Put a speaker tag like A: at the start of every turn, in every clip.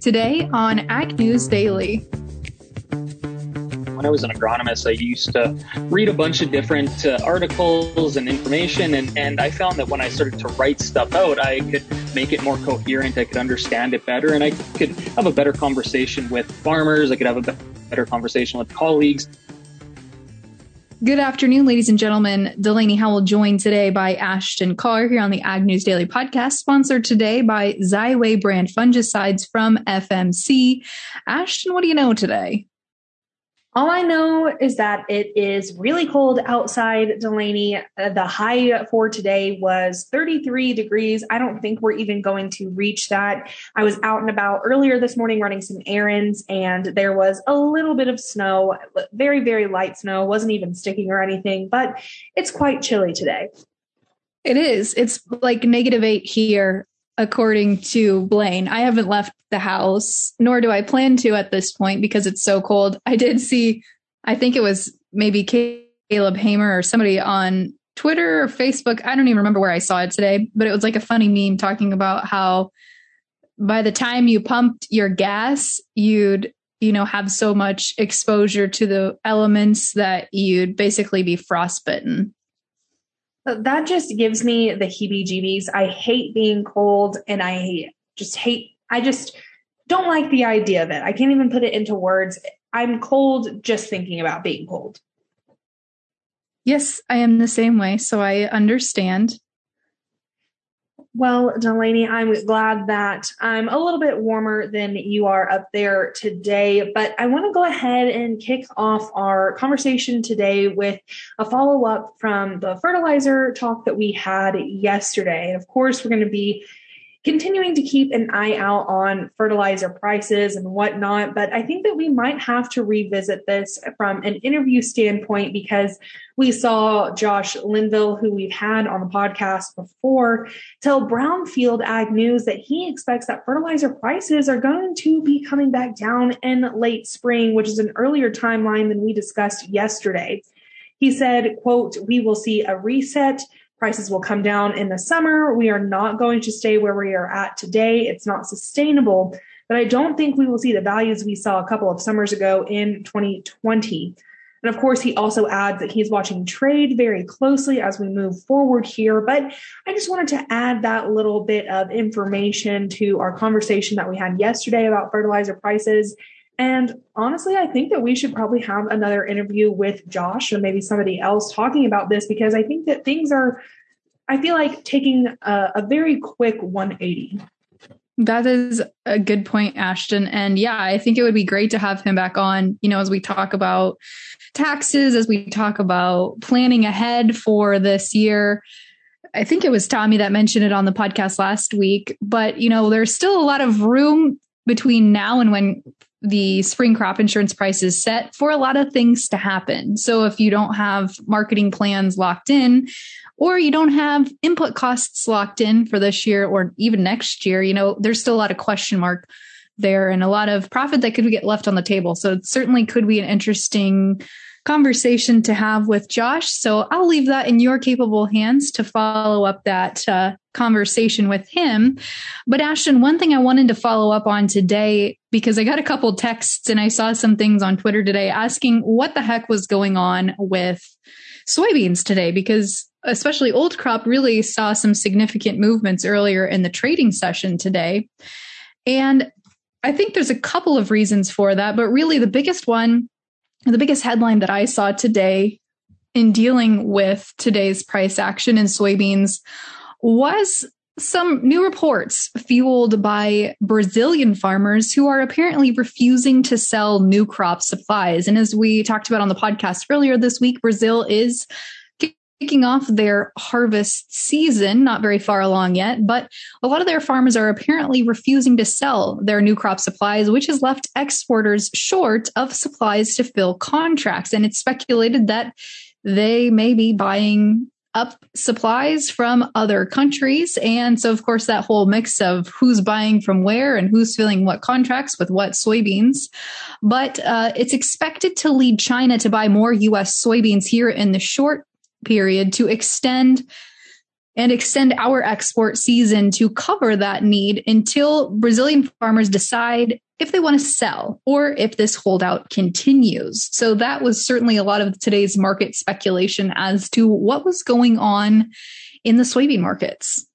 A: today on Ag News Daily.
B: When I was an agronomist, I used to read a bunch of different uh, articles and information, and, and I found that when I started to write stuff out, I could make it more coherent, I could understand it better, and I could have a better conversation with farmers, I could have a better conversation with colleagues.
A: Good afternoon, ladies and gentlemen. Delaney Howell joined today by Ashton Carr here on the Ag News Daily podcast, sponsored today by Xyway brand fungicides from FMC. Ashton, what do you know today?
C: All I know is that it is really cold outside, Delaney. Uh, the high for today was 33 degrees. I don't think we're even going to reach that. I was out and about earlier this morning running some errands, and there was a little bit of snow, very, very light snow, wasn't even sticking or anything, but it's quite chilly today.
A: It is. It's like negative eight here according to Blaine. I haven't left the house, nor do I plan to at this point because it's so cold. I did see, I think it was maybe Caleb Hamer or somebody on Twitter or Facebook. I don't even remember where I saw it today, but it was like a funny meme talking about how by the time you pumped your gas, you'd you know have so much exposure to the elements that you'd basically be frostbitten
C: that just gives me the heebie jeebies. I hate being cold and I just hate, I just don't like the idea of it. I can't even put it into words. I'm cold just thinking about being cold.
A: Yes, I am the same way. So I understand.
C: Well, Delaney, I'm glad that I'm a little bit warmer than you are up there today, but I want to go ahead and kick off our conversation today with a follow up from the fertilizer talk that we had yesterday. And of course, we're going to be continuing to keep an eye out on fertilizer prices and whatnot. But I think that we might have to revisit this from an interview standpoint because we saw Josh Linville, who we've had on the podcast before, tell Brownfield Ag News that he expects that fertilizer prices are going to be coming back down in late spring, which is an earlier timeline than we discussed yesterday. He said, quote, we will see a reset prices will come down in the summer. We are not going to stay where we are at today. It's not sustainable. But I don't think we will see the values we saw a couple of summers ago in 2020. And of course, he also adds that he's watching trade very closely as we move forward here. But I just wanted to add that little bit of information to our conversation that we had yesterday about fertilizer prices and honestly, I think that we should probably have another interview with Josh or maybe somebody else talking about this because I think that things are, I feel like taking a, a very quick 180.
A: That is a good point, Ashton. And yeah, I think it would be great to have him back on, you know, as we talk about taxes, as we talk about planning ahead for this year. I think it was Tommy that mentioned it on the podcast last week, but you know, there's still a lot of room between now and when the spring crop insurance price is set for a lot of things to happen. So if you don't have marketing plans locked in, or you don't have input costs locked in for this year or even next year, you know, there's still a lot of question mark there and a lot of profit that could get left on the table. So it certainly could be an interesting conversation to have with Josh. So I'll leave that in your capable hands to follow up that uh, conversation with him. But Ashton, one thing I wanted to follow up on today, because I got a couple texts and I saw some things on Twitter today asking what the heck was going on with soybeans today, because especially old crop really saw some significant movements earlier in the trading session today. And I think there's a couple of reasons for that, but really the biggest one the biggest headline that I saw today in dealing with today's price action in soybeans was some new reports fueled by Brazilian farmers who are apparently refusing to sell new crop supplies. And as we talked about on the podcast earlier this week, Brazil is kicking off their harvest season, not very far along yet, but a lot of their farmers are apparently refusing to sell their new crop supplies, which has left exporters short of supplies to fill contracts. And it's speculated that they may be buying up supplies from other countries. And so, of course, that whole mix of who's buying from where and who's filling what contracts with what soybeans. But uh, it's expected to lead China to buy more U.S. soybeans here in the short period to extend and extend our export season to cover that need until Brazilian farmers decide if they want to sell or if this holdout continues. So that was certainly a lot of today's market speculation as to what was going on in the soybean markets.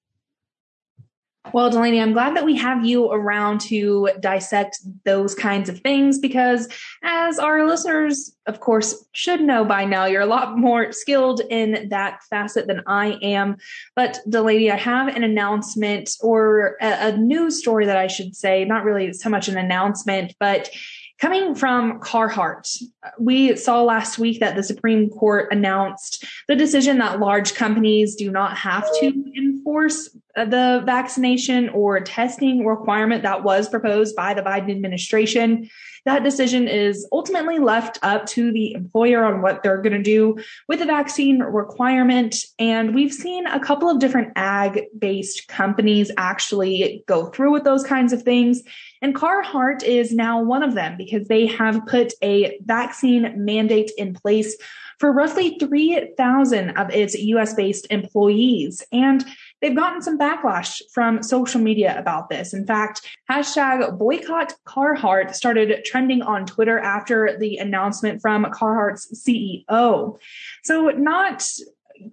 C: Well, Delaney, I'm glad that we have you around to dissect those kinds of things because, as our listeners, of course, should know by now, you're a lot more skilled in that facet than I am. But, Delaney, I have an announcement or a, a news story that I should say, not really so much an announcement, but Coming from Carhartt, we saw last week that the Supreme Court announced the decision that large companies do not have to enforce the vaccination or testing requirement that was proposed by the Biden administration. That decision is ultimately left up to the employer on what they're going to do with the vaccine requirement. And we've seen a couple of different ag based companies actually go through with those kinds of things. And Carhartt is now one of them because they have put a vaccine mandate in place for roughly 3,000 of its US based employees. And they've gotten some backlash from social media about this. In fact, hashtag boycott Carhartt started trending on Twitter after the announcement from Carhartt's CEO. So not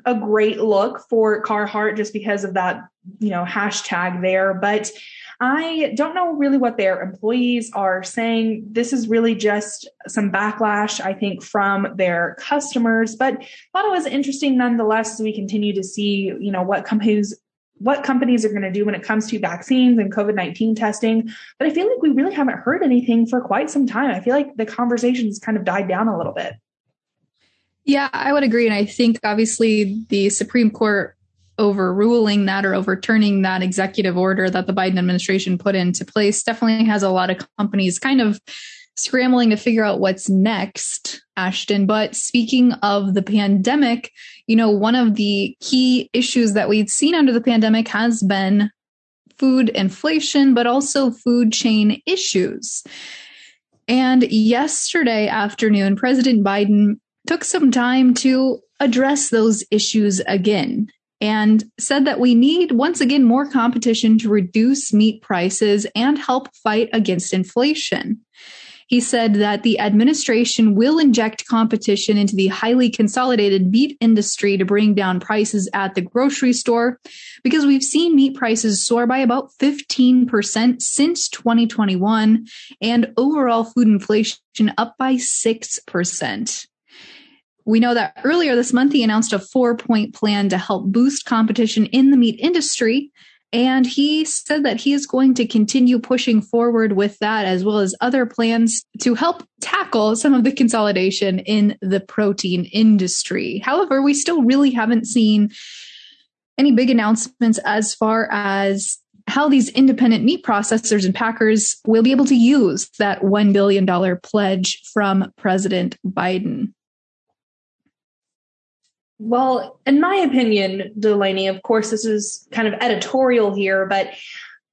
C: a great look for Carhartt just because of that, you know, hashtag there, but I don't know really what their employees are saying. This is really just some backlash, I think, from their customers. But thought it was interesting nonetheless as we continue to see, you know, what companies what companies are going to do when it comes to vaccines and COVID 19 testing. But I feel like we really haven't heard anything for quite some time. I feel like the conversation has kind of died down a little bit.
A: Yeah, I would agree. And I think obviously the Supreme Court overruling that or overturning that executive order that the Biden administration put into place definitely has a lot of companies kind of scrambling to figure out what's next, Ashton. But speaking of the pandemic, you know, one of the key issues that we've seen under the pandemic has been food inflation, but also food chain issues. And yesterday afternoon, President Biden took some time to address those issues again and said that we need once again more competition to reduce meat prices and help fight against inflation. He said that the administration will inject competition into the highly consolidated meat industry to bring down prices at the grocery store because we've seen meat prices soar by about 15% since 2021 and overall food inflation up by 6%. We know that earlier this month, he announced a four point plan to help boost competition in the meat industry. And he said that he is going to continue pushing forward with that, as well as other plans to help tackle some of the consolidation in the protein industry. However, we still really haven't seen any big announcements as far as how these independent meat processors and packers will be able to use that $1 billion pledge from President Biden.
C: Well, in my opinion, Delaney, of course, this is kind of editorial here, but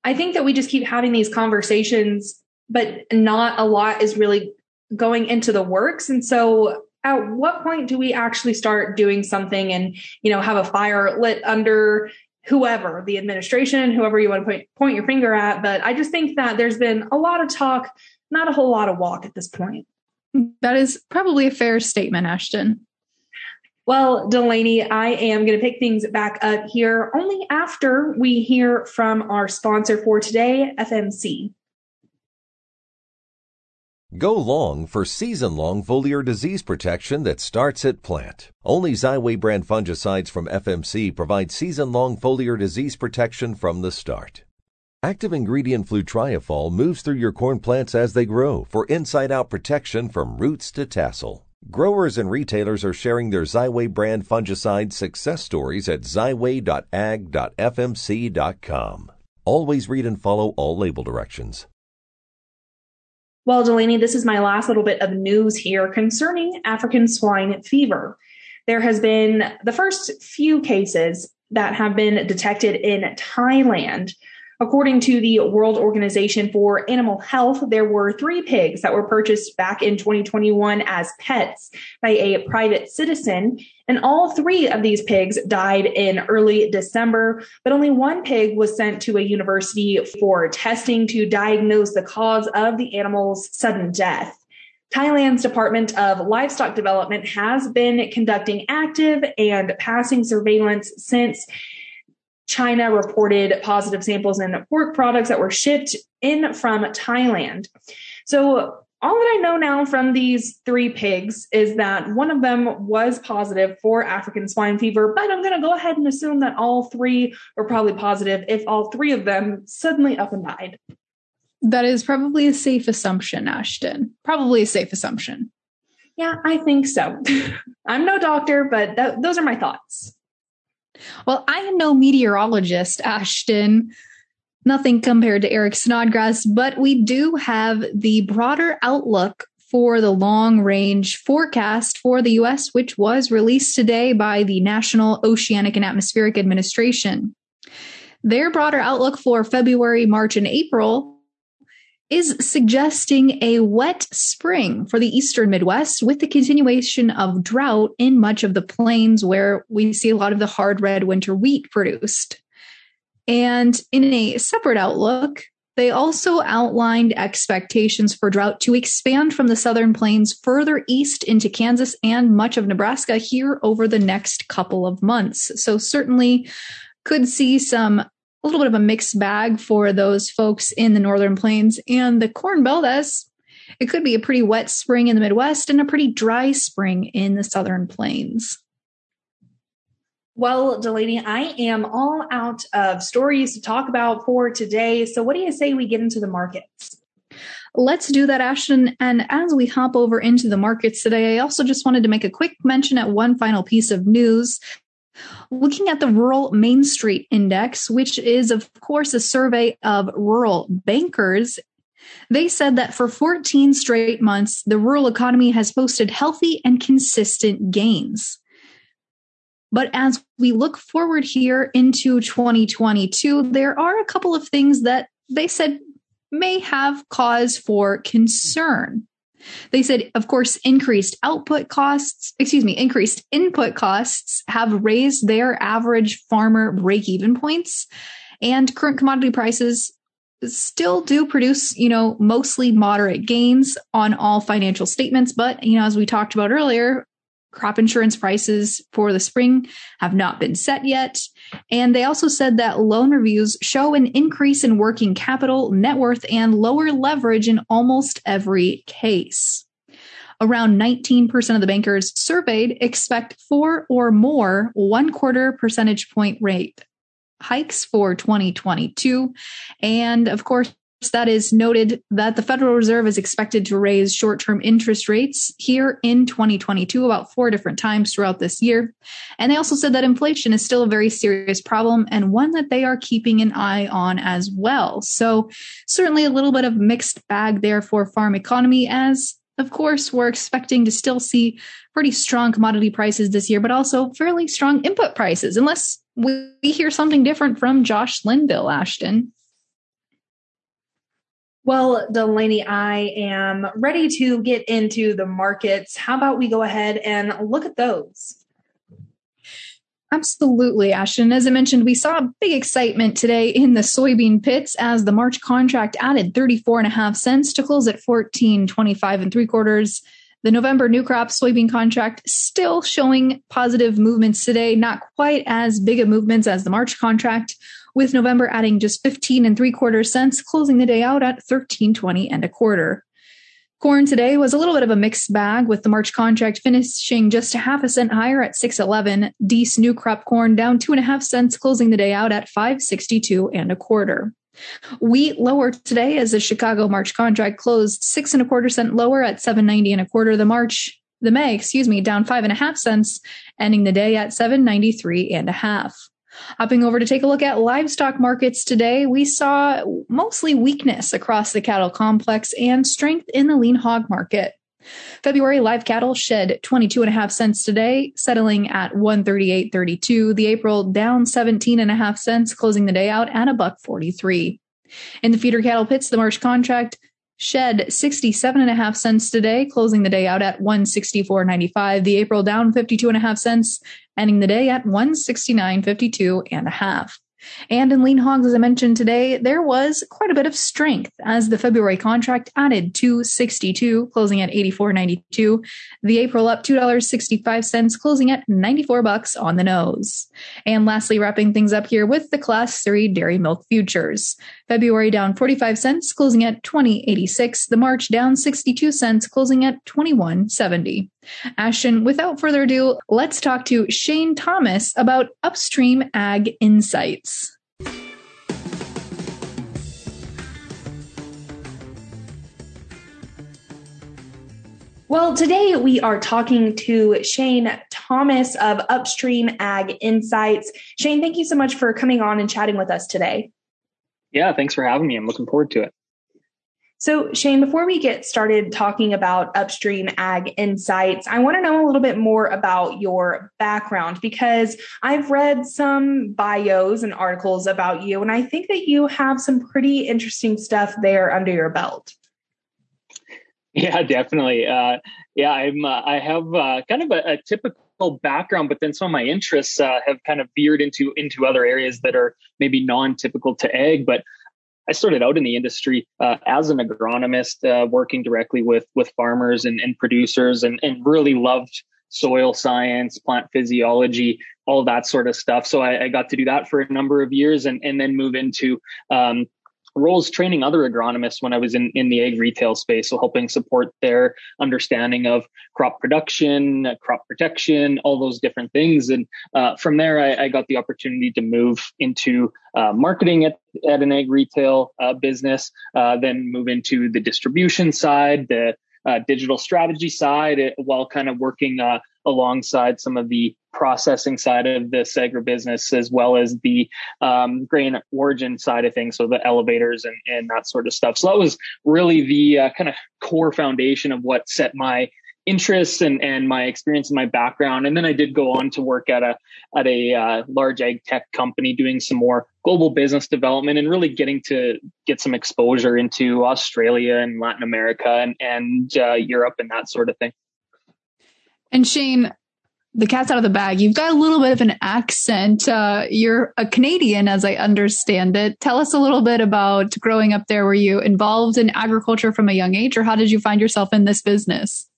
C: I think that we just keep having these conversations, but not a lot is really going into the works. And so at what point do we actually start doing something and, you know, have a fire lit under whoever, the administration, whoever you want to point, point your finger at. But I just think that there's been a lot of talk, not a whole lot of walk at this point.
A: That is probably a fair statement, Ashton.
C: Well, Delaney, I am going to pick things back up here only after we hear from our sponsor for today, FMC.
D: Go long for season long foliar disease protection that starts at plant. Only Xyway brand fungicides from FMC provide season long foliar disease protection from the start. Active ingredient flutriafol moves through your corn plants as they grow for inside out protection from roots to tassel. Growers and retailers are sharing their Xyway brand fungicide success stories at xyway.ag.fmc.com. Always read and follow all label directions.
C: Well, Delaney, this is my last little bit of news here concerning African swine fever. There has been the first few cases that have been detected in Thailand According to the World Organization for Animal Health, there were three pigs that were purchased back in 2021 as pets by a private citizen. And all three of these pigs died in early December, but only one pig was sent to a university for testing to diagnose the cause of the animal's sudden death. Thailand's Department of Livestock Development has been conducting active and passing surveillance since China reported positive samples in pork products that were shipped in from Thailand. So all that I know now from these three pigs is that one of them was positive for African swine fever, but I'm going to go ahead and assume that all three were probably positive if all three of them suddenly up and died.
A: That is probably a safe assumption, Ashton. Probably a safe assumption.
C: Yeah, I think so. I'm no doctor, but th- those are my thoughts.
A: Well, I am no meteorologist, Ashton. Nothing compared to Eric Snodgrass, but we do have the broader outlook for the long range forecast for the US, which was released today by the National Oceanic and Atmospheric Administration. Their broader outlook for February, March, and April is suggesting a wet spring for the eastern Midwest with the continuation of drought in much of the plains where we see a lot of the hard red winter wheat produced. And in a separate outlook, they also outlined expectations for drought to expand from the southern plains further east into Kansas and much of Nebraska here over the next couple of months. So, certainly could see some a little bit of a mixed bag for those folks in the northern plains and the corn belt as it could be a pretty wet spring in the midwest and a pretty dry spring in the southern plains
C: well delaney i am all out of stories to talk about for today so what do you say we get into the markets
A: Let's do that, Ashton. And as we hop over into the markets today, I also just wanted to make a quick mention at one final piece of news. Looking at the Rural Main Street Index, which is, of course, a survey of rural bankers, they said that for 14 straight months, the rural economy has posted healthy and consistent gains. But as we look forward here into 2022, there are a couple of things that they said may have cause for concern. They said, of course, increased output costs, excuse me, increased input costs have raised their average farmer break even points. And current commodity prices still do produce, you know, mostly moderate gains on all financial statements. But, you know, as we talked about earlier, crop insurance prices for the spring have not been set yet. And they also said that loan reviews show an increase in working capital, net worth, and lower leverage in almost every case. Around 19% of the bankers surveyed expect four or more one quarter percentage point rate hikes for 2022. And of course, that is noted that the Federal Reserve is expected to raise short term interest rates here in 2022 about four different times throughout this year. And they also said that inflation is still a very serious problem and one that they are keeping an eye on as well. So, certainly a little bit of mixed bag there for farm economy as of course, we're expecting to still see pretty strong commodity prices this year, but also fairly strong input prices, unless we hear something different from Josh Linville, Ashton.
C: Well, Delaney, I am ready to get into the markets. How about we go ahead and look at those?
A: Absolutely, Ashton. As I mentioned, we saw big excitement today in the soybean pits as the March contract added 34 and a half cents to close at 14.25 and three quarters. The November new crop soybean contract still showing positive movements today, not quite as big of movements as the March contract, with November adding just 15 and three quarter cents, closing the day out at 13.20 and a quarter. Corn today was a little bit of a mixed bag with the March contract finishing just a half a cent higher at 611. Dees new crop corn down two and a half cents, closing the day out at 562 and a quarter. Wheat lower today as the Chicago March contract closed six and a quarter cent lower at 790 and a quarter. The March, the May, excuse me, down five and a half cents, ending the day at 793 and a half. Hopping over to take a look at livestock markets today, we saw mostly weakness across the cattle complex and strength in the lean hog market. February live cattle shed 22 and a half cents today, settling at 138.32. The April down 17 and a half cents, closing the day out at a buck 43. In the feeder cattle pits, the March contract shed 67 and a half cents today, closing the day out at 164.95. The April down 52 and a half cents, ending the day at 169.52 and a half. And in lean hogs, as I mentioned today, there was quite a bit of strength as the February contract added 262, closing at 84.92. The April up $2.65, closing at 94 bucks on the nose. And lastly, wrapping things up here with the class 3 dairy milk futures. February down 45 cents, closing at 20.86. The March down 62 cents, closing at 21.70. Ashton, without further ado, let's talk to Shane Thomas about Upstream Ag Insights.
C: Well, today we are talking to Shane Thomas of Upstream Ag Insights. Shane, thank you so much for coming on and chatting with us today.
B: Yeah, thanks for having me. I'm looking forward to it.
C: So, Shane, before we get started talking about upstream ag insights, I want to know a little bit more about your background because I've read some bios and articles about you, and I think that you have some pretty interesting stuff there under your belt.
B: Yeah, definitely. Uh, yeah, I'm. Uh, I have uh, kind of a, a, typical background, but then some of my interests uh, have kind of veered into into other areas that are maybe non-typical to ag. But I started out in the industry uh, as an agronomist, uh, working directly with with farmers and, and producers, and, and really loved soil science, plant physiology, all that sort of stuff. So I, I, got to do that for a number of years, and and then move into um, roles training other agronomists when I was in, in the ag retail space. So helping support their understanding of crop production, crop protection, all those different things. And uh, from there, I, I, got the opportunity to move into uh, marketing at, at an ag retail uh, business, uh, then move into the distribution side, the uh, digital strategy side, while kind of working uh, alongside some of the processing side of this agribusiness as well as the um, grain origin side of things so the elevators and, and that sort of stuff. So that was really the uh, kind of core foundation of what set my interests and, and my experience and my background. And then i did go on to work at a at a uh, large ag tech company doing some more global business development and really getting to get some exposure into australia and latin america and, and uh, europe and that sort of thing.
A: And Shane, the cat's out of the bag. You've got a little bit of an accent. Uh, you're a Canadian, as I understand it. Tell us a little bit about growing up there. Were you involved in agriculture from a young age, or how did you find yourself in this business?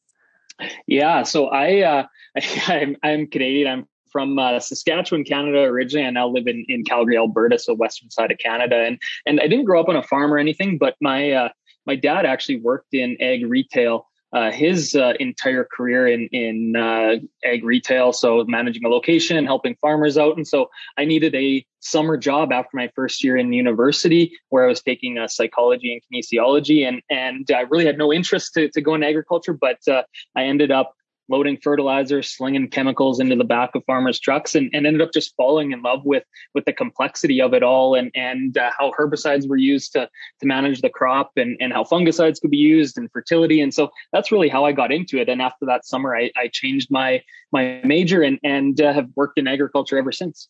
B: Yeah, so I, uh, I am I'm Canadian. I'm from uh, Saskatchewan, Canada originally. I now live in, in Calgary, Alberta, so western side of Canada. And and I didn't grow up on a farm or anything, but my uh, my dad actually worked in ag retail uh, his uh, entire career in in uh, ag retail, so managing a location and helping farmers out. And so I needed a summer job after my first year in university, where I was taking uh, psychology and kinesiology, and and I really had no interest to to go into agriculture, but uh, I ended up loading fertilizer, slinging chemicals into the back of farmers' trucks, and, and ended up just falling in love with with the complexity of it all, and and uh, how herbicides were used to to manage the crop, and and how fungicides could be used, and fertility, and so that's really how I got into it. And after that summer, I, I changed my my major and and uh, have worked in agriculture ever since.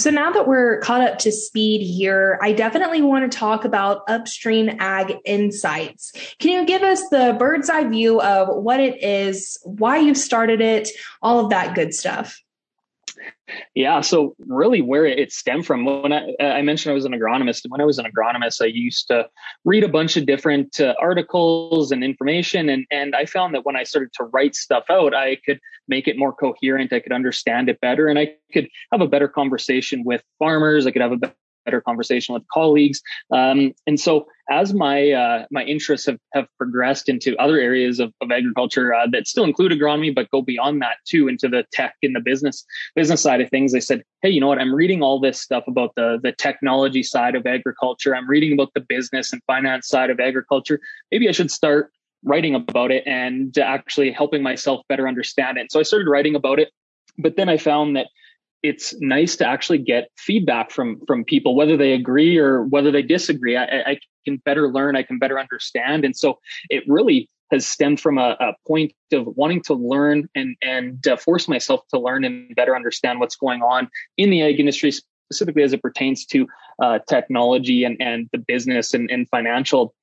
C: So now that we're caught up to speed here, I definitely want to talk about upstream ag insights. Can you give us the bird's eye view of what it is, why you started it, all of that good stuff?
B: Yeah, so really where it stemmed from when I, I, mentioned I was an agronomist, when I was an agronomist, I used to read a bunch of different uh, articles and information, and and I found that when I started to write stuff out, I could make it more coherent, I could understand it better, and I could have a better conversation with farmers. I could have a better conversation with colleagues. Um, and so as my uh, my interests have, have progressed into other areas of, of agriculture uh, that still include agronomy, but go beyond that too into the tech and the business business side of things, I said, hey, you know what? I'm reading all this stuff about the the technology side of agriculture. I'm reading about the business and finance side of agriculture. Maybe I should start writing about it and actually helping myself better understand it. So I started writing about it. But then I found that it's nice to actually get feedback from from people whether they agree or whether they disagree. I, I, can better learn i can better understand. And so it really has stemmed from a, a point of wanting to learn and and uh, force myself to learn and better understand what's going on in the ag industry specifically as it pertains to uh, technology and and the business and, and financial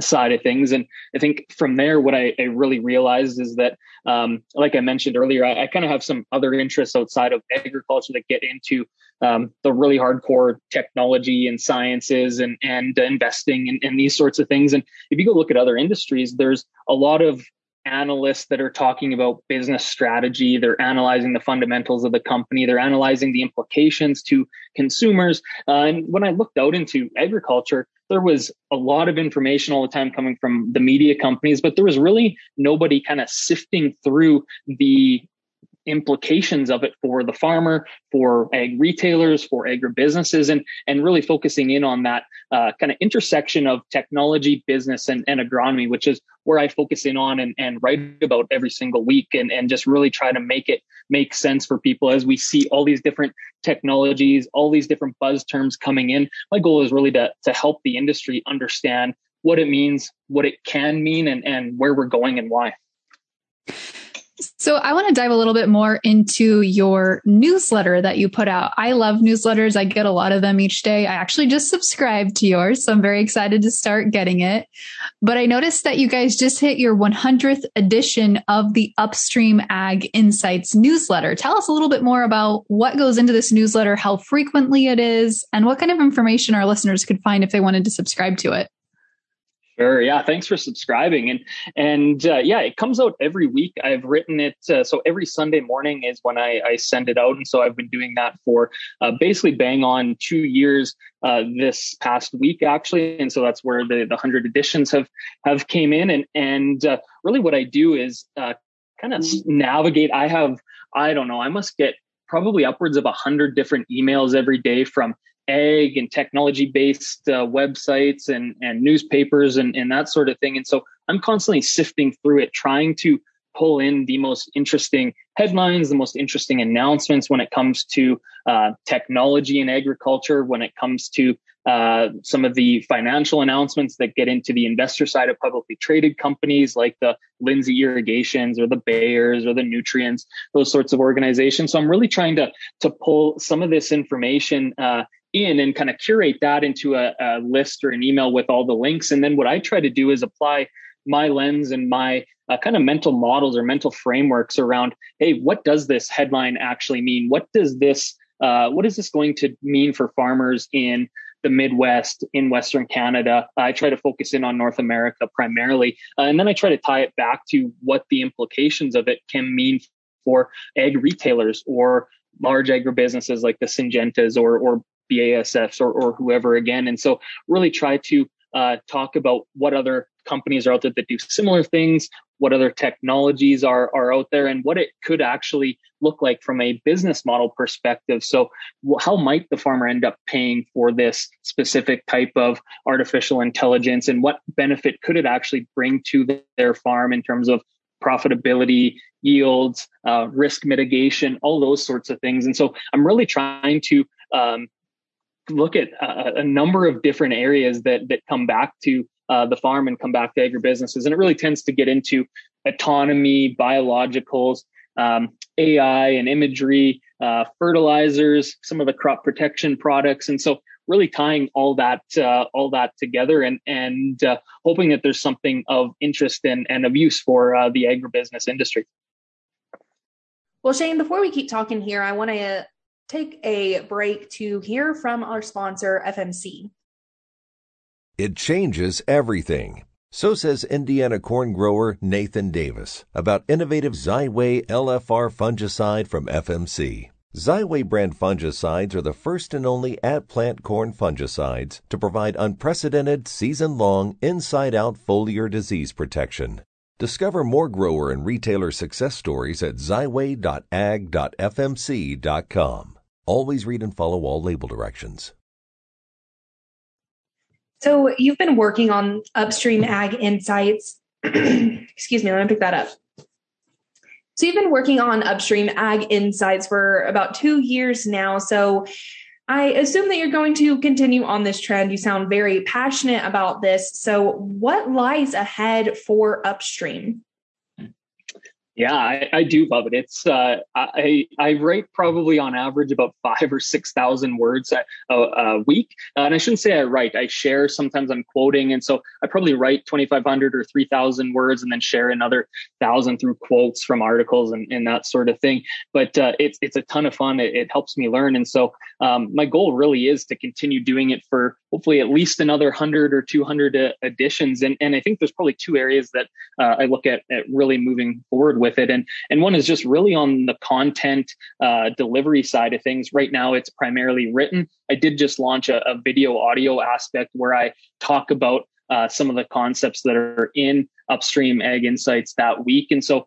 B: side of things. And I think from there, what I, I really realized is that, um, like I mentioned earlier, I, I kind of have some other interests outside of agriculture that get into um, the really hardcore technology and sciences and and investing and, and these sorts of things. And if you go look at other industries, there's a lot of analysts that are talking about business strategy. They're analyzing the fundamentals of the company. They're analyzing the implications to consumers. Uh, and when I looked out into agriculture, there was a lot of information all the time coming from the media companies, but there was really nobody kind of sifting through the implications of it for the farmer, for ag retailers, for agribusinesses, and and really focusing in on that uh, kind of intersection of technology, business, and, and agronomy, which is where I focus in on and, and write about every single week, and and just really try to make it make sense for people as we see all these different technologies, all these different buzz terms coming in. My goal is really to to help the industry understand what it means, what it can mean, and and where we're going and why.
A: So I want to dive a little bit more into your newsletter that you put out. I love newsletters. I get a lot of them each day. I actually just subscribed to yours, so I'm very excited to start getting it. But I noticed that you guys just hit your 100th edition of the Upstream Ag Insights newsletter. Tell us a little bit more about what goes into this newsletter, how frequently it is, and what kind of information our listeners could find if they wanted to subscribe to it.
B: Sure. Yeah. Thanks for subscribing. And and uh, yeah, it comes out every week. I've written it uh, so every Sunday morning is when I, I send it out, and so I've been doing that for uh, basically bang on two years uh, this past week actually, and so that's where the the hundred editions have have came in. And and uh, really, what I do is uh, kind of navigate. I have I don't know. I must get probably upwards of a hundred different emails every day from ag and technology based uh, websites and, and newspapers and, and that sort of thing. And so I'm constantly sifting through it, trying to pull in the most interesting headlines, the most interesting announcements when it comes to uh, technology and agriculture, when it comes to uh, some of the financial announcements that get into the investor side of publicly traded companies like the Lindsay Irrigations or the Bayers or the Nutriens, those sorts of organizations. So I'm really trying to to pull some of this information uh, in and kind of curate that into a, a list or an email with all the links. And then what I try to do is apply my lens and my uh, kind of mental models or mental frameworks around hey what does this headline actually mean what does this uh, what is this going to mean for farmers in the midwest in western canada i try to focus in on north america primarily uh, and then i try to tie it back to what the implications of it can mean for ag retailers or large agribusinesses like the syngentas or or BASFs or, or whoever again. And so really try to uh, talk about what other companies are out there that do similar things, what other technologies are, are out there, and what it could actually look like from a business model perspective. So, how might the farmer end up paying for this specific type of artificial intelligence, and what benefit could it actually bring to their farm in terms of profitability, yields, uh, risk mitigation, all those sorts of things. And so, I'm really trying to um, look at a, a number of different areas that that come back to uh, the farm and come back to agribusinesses, and it really tends to get into autonomy, biologicals, um, AI, and imagery, uh, fertilizers, some of the crop protection products, and so really tying all that uh, all that together and and uh, hoping that there's something of interest and, and of use for uh, the agribusiness industry.
C: Well, Shane, before we keep talking here, I want to take a break to hear from our sponsor, FMC.
D: It changes everything. So says Indiana corn grower Nathan Davis about innovative Xyway LFR fungicide from FMC. Xyway brand fungicides are the first and only at plant corn fungicides to provide unprecedented season long inside out foliar disease protection. Discover more grower and retailer success stories at xyway.ag.fmc.com. Always read and follow all label directions.
C: So you've been working on upstream ag insights. Excuse me, let me pick that up. So you've been working on upstream ag insights for about two years now. So I assume that you're going to continue on this trend. You sound very passionate about this. So, what lies ahead for Upstream?
B: Yeah, I, I, do love it. It's uh, I I write probably on average about five or six thousand words a, a, a week, uh, and I shouldn't say I write. I share. Sometimes I'm quoting, and so I probably write twenty five hundred or three thousand words, and then share another thousand through quotes from articles and, and that sort of thing. But uh, it's it's a ton of fun. It, it helps me learn, and so um, my goal really is to continue doing it for hopefully at least another 100 or 200 uh, editions. And, and I think there's probably two areas that uh, I look at, at really moving forward with it. And, and one is just really on the content uh, delivery side of things. Right now, it's primarily written. I did just launch a, a video audio aspect where I talk about uh, some of the concepts that are in upstream ag insights that week. And so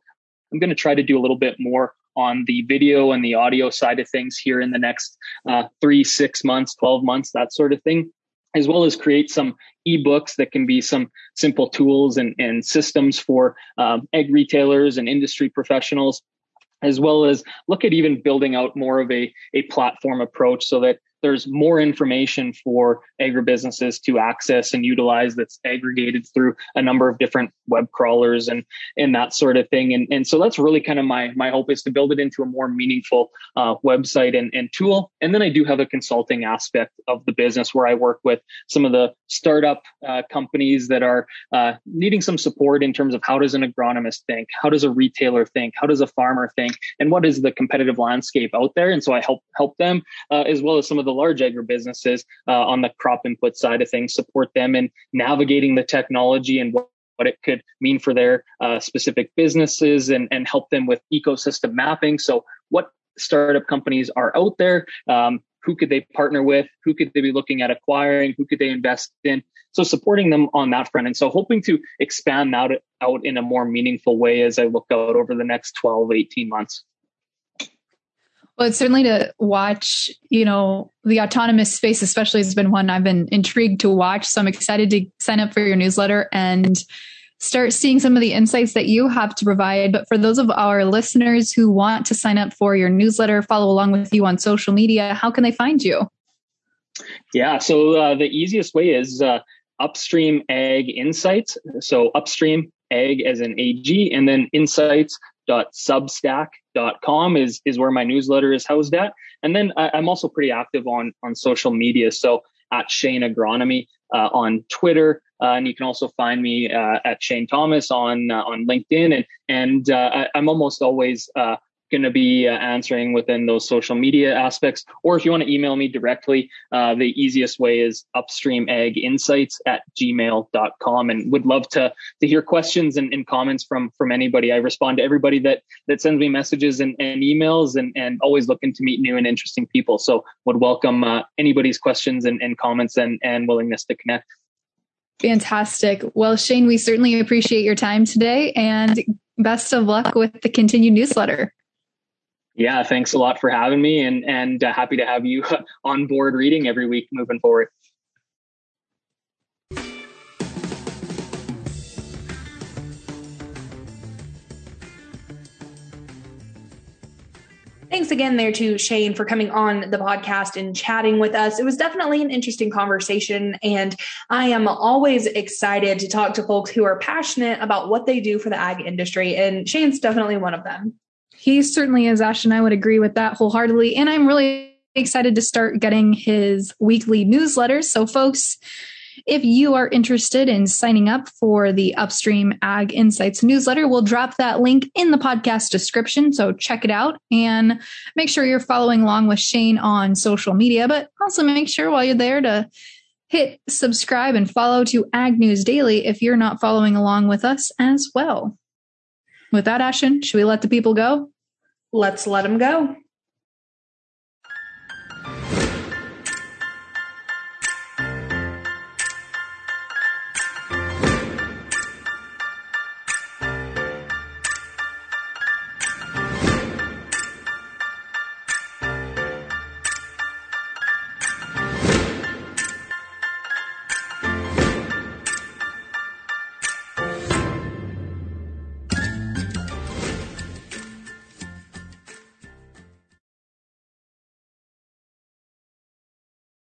B: I'm going to try to do a little bit more on the video and the audio side of things here in the next uh, three, six months, 12 months, that sort of thing as well as create some ebooks that can be some simple tools and, and systems for um, ag retailers and industry professionals as well as look at even building out more of a, a platform approach so that there's more information for agribusinesses to access and utilize that's aggregated through a number of different web crawlers and and that sort of thing. And and so that's really kind of my my hope is to build it into a more meaningful uh, website and, and tool. And then I do have a consulting aspect of the business where I work with some of the startup uh, companies that are uh, needing some support in terms of how does an agronomist think, how does a retailer think, how does a farmer think, and what is the competitive landscape out there. And so I help help them uh, as well as some of large agribusinesses uh, on the crop input side of things, support them in navigating the technology and what what it could mean for their uh, specific businesses and, and help them with ecosystem mapping. So, what startup companies are out there? Um, who could they partner with? Who could they be looking at acquiring? Who could they invest in? So, supporting them on that front. And so, hoping to expand that out in a more meaningful way as I look out over the next 12, 18 months.
A: Well, it's certainly to watch, you know, the autonomous space, especially has been one I've been intrigued to watch. So I'm excited to sign up for your newsletter and start seeing some of the insights that you have to provide. But for those of our listeners who want to sign up for your newsletter, follow along with you on social media, how can they find you?
B: Yeah, so uh, the easiest way is uh, Upstream Ag Insights. So Upstream Ag as an AG, and then Insights substack.com is is where my newsletter is housed at. And then I, am also pretty active on on social media. So at Shane Agronomy uh, on Twitter, uh, and you can also find me uh, at Shane Thomas on uh, on LinkedIn. And and uh, I, am almost always uh, going to be uh, answering within those social media aspects. Or if you want to email me directly, uh, the easiest way is upstreamaginsights at gmail.com and would love to, to hear questions and, and, comments from, from anybody. I respond to everybody that, that sends me messages and, and emails and, and always looking to meet new and interesting people. So would welcome uh, anybody's questions and, and comments and, and willingness to connect.
A: Fantastic. Well, Shane, we certainly appreciate your time today and best of luck with the continued newsletter.
B: Yeah, thanks a lot for having me, and and uh, happy to have you on board reading every week moving forward.
C: Thanks again there to Shane for coming on the podcast and chatting with us. It was definitely an interesting conversation. And I am always excited to talk to folks who are passionate about what they do for the ag industry. And Shane's definitely one of them.
A: He certainly is, Ash, and I would agree with that wholeheartedly. And I'm really excited to start getting his weekly newsletters. So, folks, if you are interested in signing up for the Upstream Ag Insights newsletter, we'll drop that link in the podcast description. So check it out and make sure you're following along with Shane on social media, but also make sure while you're there to hit subscribe and follow to Ag News Daily if you're not following along with us as well. With that, Ashton, should we let the people go?
C: Let's let them go.